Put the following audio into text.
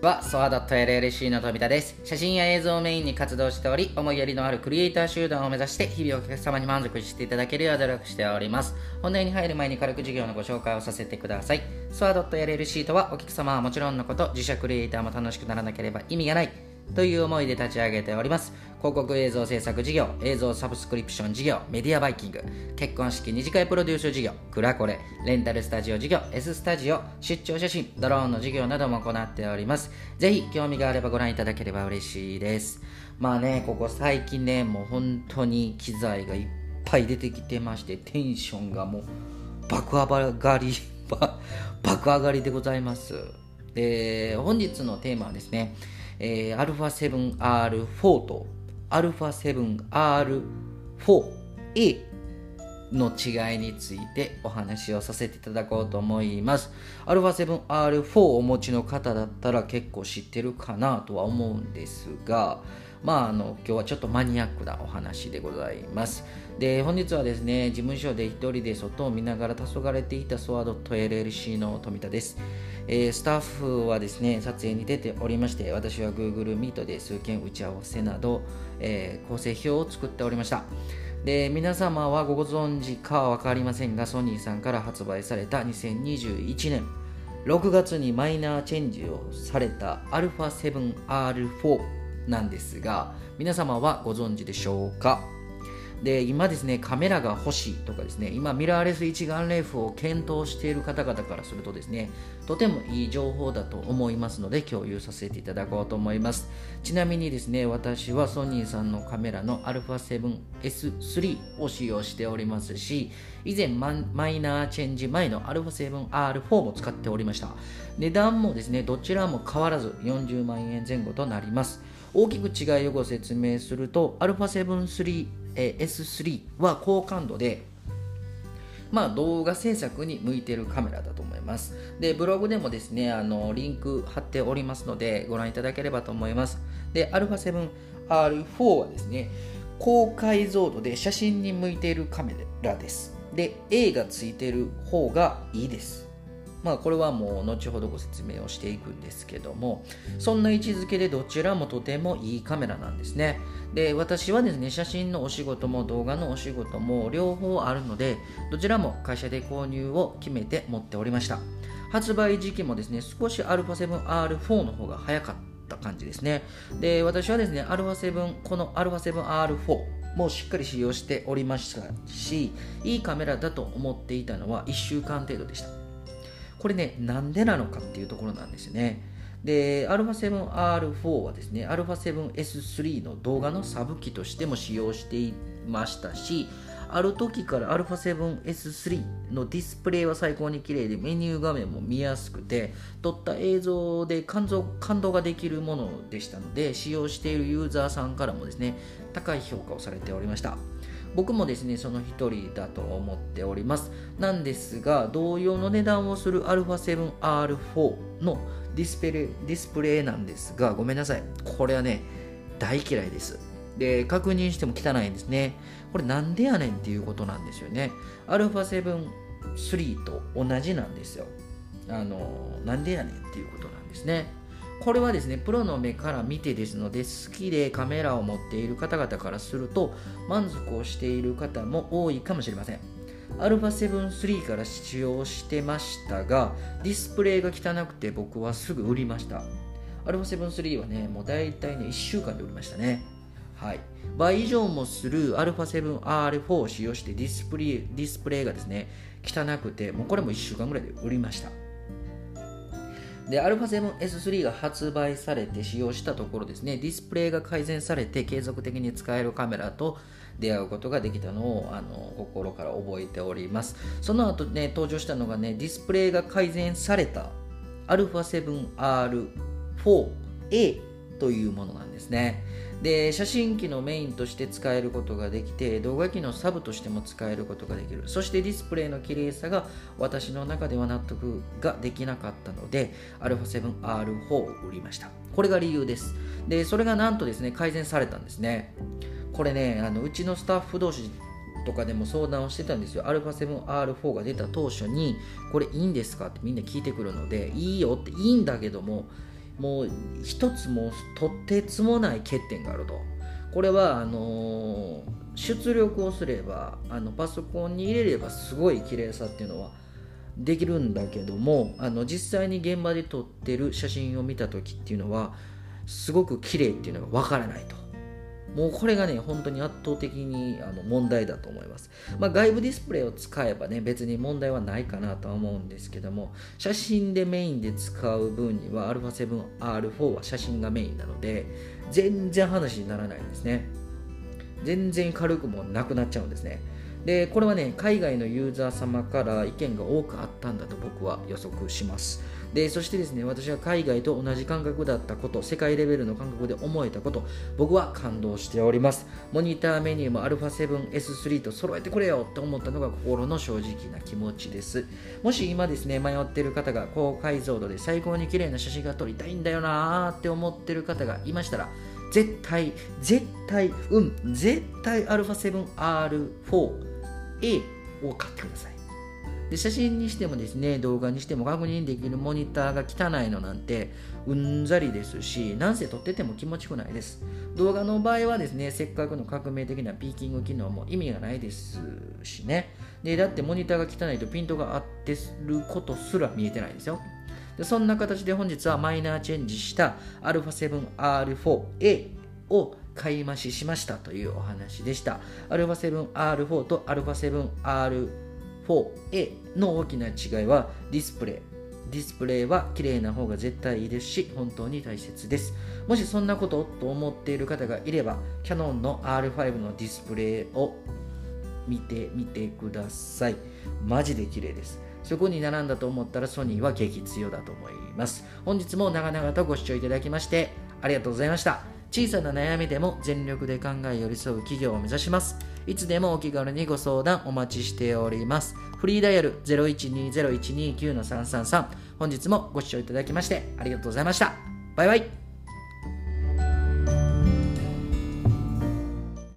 は、ソアドット LLC の富田です。写真や映像をメインに活動しており、思いやりのあるクリエイター集団を目指して、日々お客様に満足していただけるよう努力しております。本題に入る前に軽く事業のご紹介をさせてください。ソアドット LLC とは、お客様はもちろんのこと、自社クリエイターも楽しくならなければ意味がない。という思いで立ち上げております。広告映像制作事業、映像サブスクリプション事業、メディアバイキング、結婚式二次会プロデュース事業、クラコレ、レンタルスタジオ事業、S スタジオ、出張写真、ドローンの事業なども行っております。ぜひ興味があればご覧いただければ嬉しいです。まあね、ここ最近ね、もう本当に機材がいっぱい出てきてまして、テンションがもう爆上がり、爆上がりでございます。で、本日のテーマはですね、えー、α7R4 と α7R4A の違いについてお話をさせていただこうと思います。α7R4 をお持ちの方だったら結構知ってるかなとは思うんですが、 まあ、あの今日はちょっとマニアックなお話でございます。で本日はですね事務所で一人で外を見ながら黄昏ていたソワドット LLC の富田です、えー、スタッフはですね撮影に出ておりまして私は Google Meet で数件打ち合わせなど、えー、構成表を作っておりました。で皆様はご存知かは分かりませんがソニーさんから発売された2021年6月にマイナーチェンジをされた α7R4 なんですが皆様はご存知でしょうか？で今ですねカメラが欲しいとかですね今ミラーレス一眼レフを検討している方々からするとですねとてもいい情報だと思いますので共有させていただこうと思います。ちなみにですね私はソニーさんのカメラの α7S3 を使用しておりますし以前マイナーチェンジ前の α7R4 も使っておりました。値段もですねどちらも変わらず40万円前後となります。大きく違いをご説明すると α7 3 α7-3S3 は高感度でまあ、動画制作に向いているカメラだと思います。で、ブログでもですね、あのリンク貼っておりますので、ご覧いただければと思います。で、α7R4 はですね、高解像度で写真に向いているカメラです。で、A がついている方がいいです。まあこれはもう後ほどご説明をしていくんですけどもそんな位置づけでどちらもとてもいいカメラなんですねで私はですね写真のお仕事も動画のお仕事も両方あるのでどちらも会社で購入を決めて持っておりました発売時期もですね少し α7R4 の方が早かった感じですねで私はですね α7 この α7R4 もしっかり使用しておりましたしいいカメラだと思っていたのは1週間程度でした これね、なんでなのかっていうところなんですよね。で、α7R4 はですね、α7S3 の動画のサブ機としても使用していましたし、ある時から α7S3 のディスプレイは最高に綺麗でメニュー画面も見やすくて撮った映像で感動感動ができるものでしたので使用しているユーザーさんからもですね高い評価をされておりました 僕もですねその一人だと思っております。なんですが同様の値段をする α7R4 のディスプレイディスプレイなんですがごめんなさい。これはね大嫌いです。で確認しても汚いんですね。これなんでやねんっていうことなんですよね。α7-3 と同じなんですよ。あのなんでやねんっていうことなんですね。これはですねプロの目から見てですので好きでカメラを持っている方々からすると満足をしている方も多いかもしれません α7-3 から使用してましたがディスプレイが汚くて僕はすぐ売りました α7-3 はねもう大体ね1週間で売りましたねはい倍以上もする α7R4 を使用してディスプレイディスプレイがですね汚くてもうこれも1週間ぐらいで売りました で、α7S3 が発売されて使用したところですね、ディスプレイが改善されて継続的に使えるカメラと出会うことができたのをあの心から覚えております。その後ね、登場したのがね、ディスプレイが改善された α7R4A というものなんですね。で写真機のメインとして使えることができて動画機のサブとしても使えることができる。そしてディスプレイの綺麗さが私の中では納得ができなかったので α7R4 を売りました。これが理由です。でそれがなんとですね改善されたんですね。これねあのうちのスタッフ同士とかでも相談をしてたんですよ。α7R4 が出た当初にこれいいんですかってみんな聞いてくるのでいいよっていいんだけどももう一つもとてつもない欠点があると。これはあの出力をすればあのパソコンに入れればすごい綺麗さっていうのはできるんだけどもあの実際に現場で撮ってる写真を見た時っていうのはすごく綺麗っていうのがわからないと。もうこれがね本当に圧倒的にあの問題だと思います、まあ、外部ディスプレイを使えばね別に問題はないかなとは思うんですけども写真でメインで使う分には α7R4 は写真がメインなので全然話にならないんですね。全然軽くもなくなっちゃうんですね。でこれはね海外のユーザー様から意見が多くあったんだと僕は予測します。でそしてですね私は海外と同じ感覚だったこと世界レベルの感覚で思えたこと僕は感動しております。モニターメニューも α7S3 と揃えてくれよって思ったのが心の正直な気持ちです。もし今ですね迷ってる方が高解像度で最高に綺麗な写真が撮りたいんだよなーって思ってる方がいましたら絶対絶対うん絶対 α7R4A を買ってください。で写真にしてもですね動画にしても確認できるモニターが汚いのなんてうんざりですしなんせ撮ってても気持ちよくないです動画の場合はですねせっかくの革命的なピーキング機能も意味がないですしねでだってモニターが汚いとピントが合ってることすら見えてないですよでそんな形で本日はマイナーチェンジした α7R4A を買い増ししましたというお話でした α7R4 と α7R4 4A の大きな違いはディスプレイ。ディスプレイは綺麗な方が絶対いいですし本当に大切です。もしそんなことと思っている方がいればキヤノンの R5 のディスプレイを見てみてください。マジで綺麗です。そこに並んだと思ったらソニーは激強だと思います。本日も長々とご視聴いただきましてありがとうございました。小さな悩みでも全力で考え寄り添う企業を目指しますいつでもお気軽にご相談お待ちしております。フリーダイヤル0120-129-333本日もご視聴いただきましてありがとうございました。バイバイ。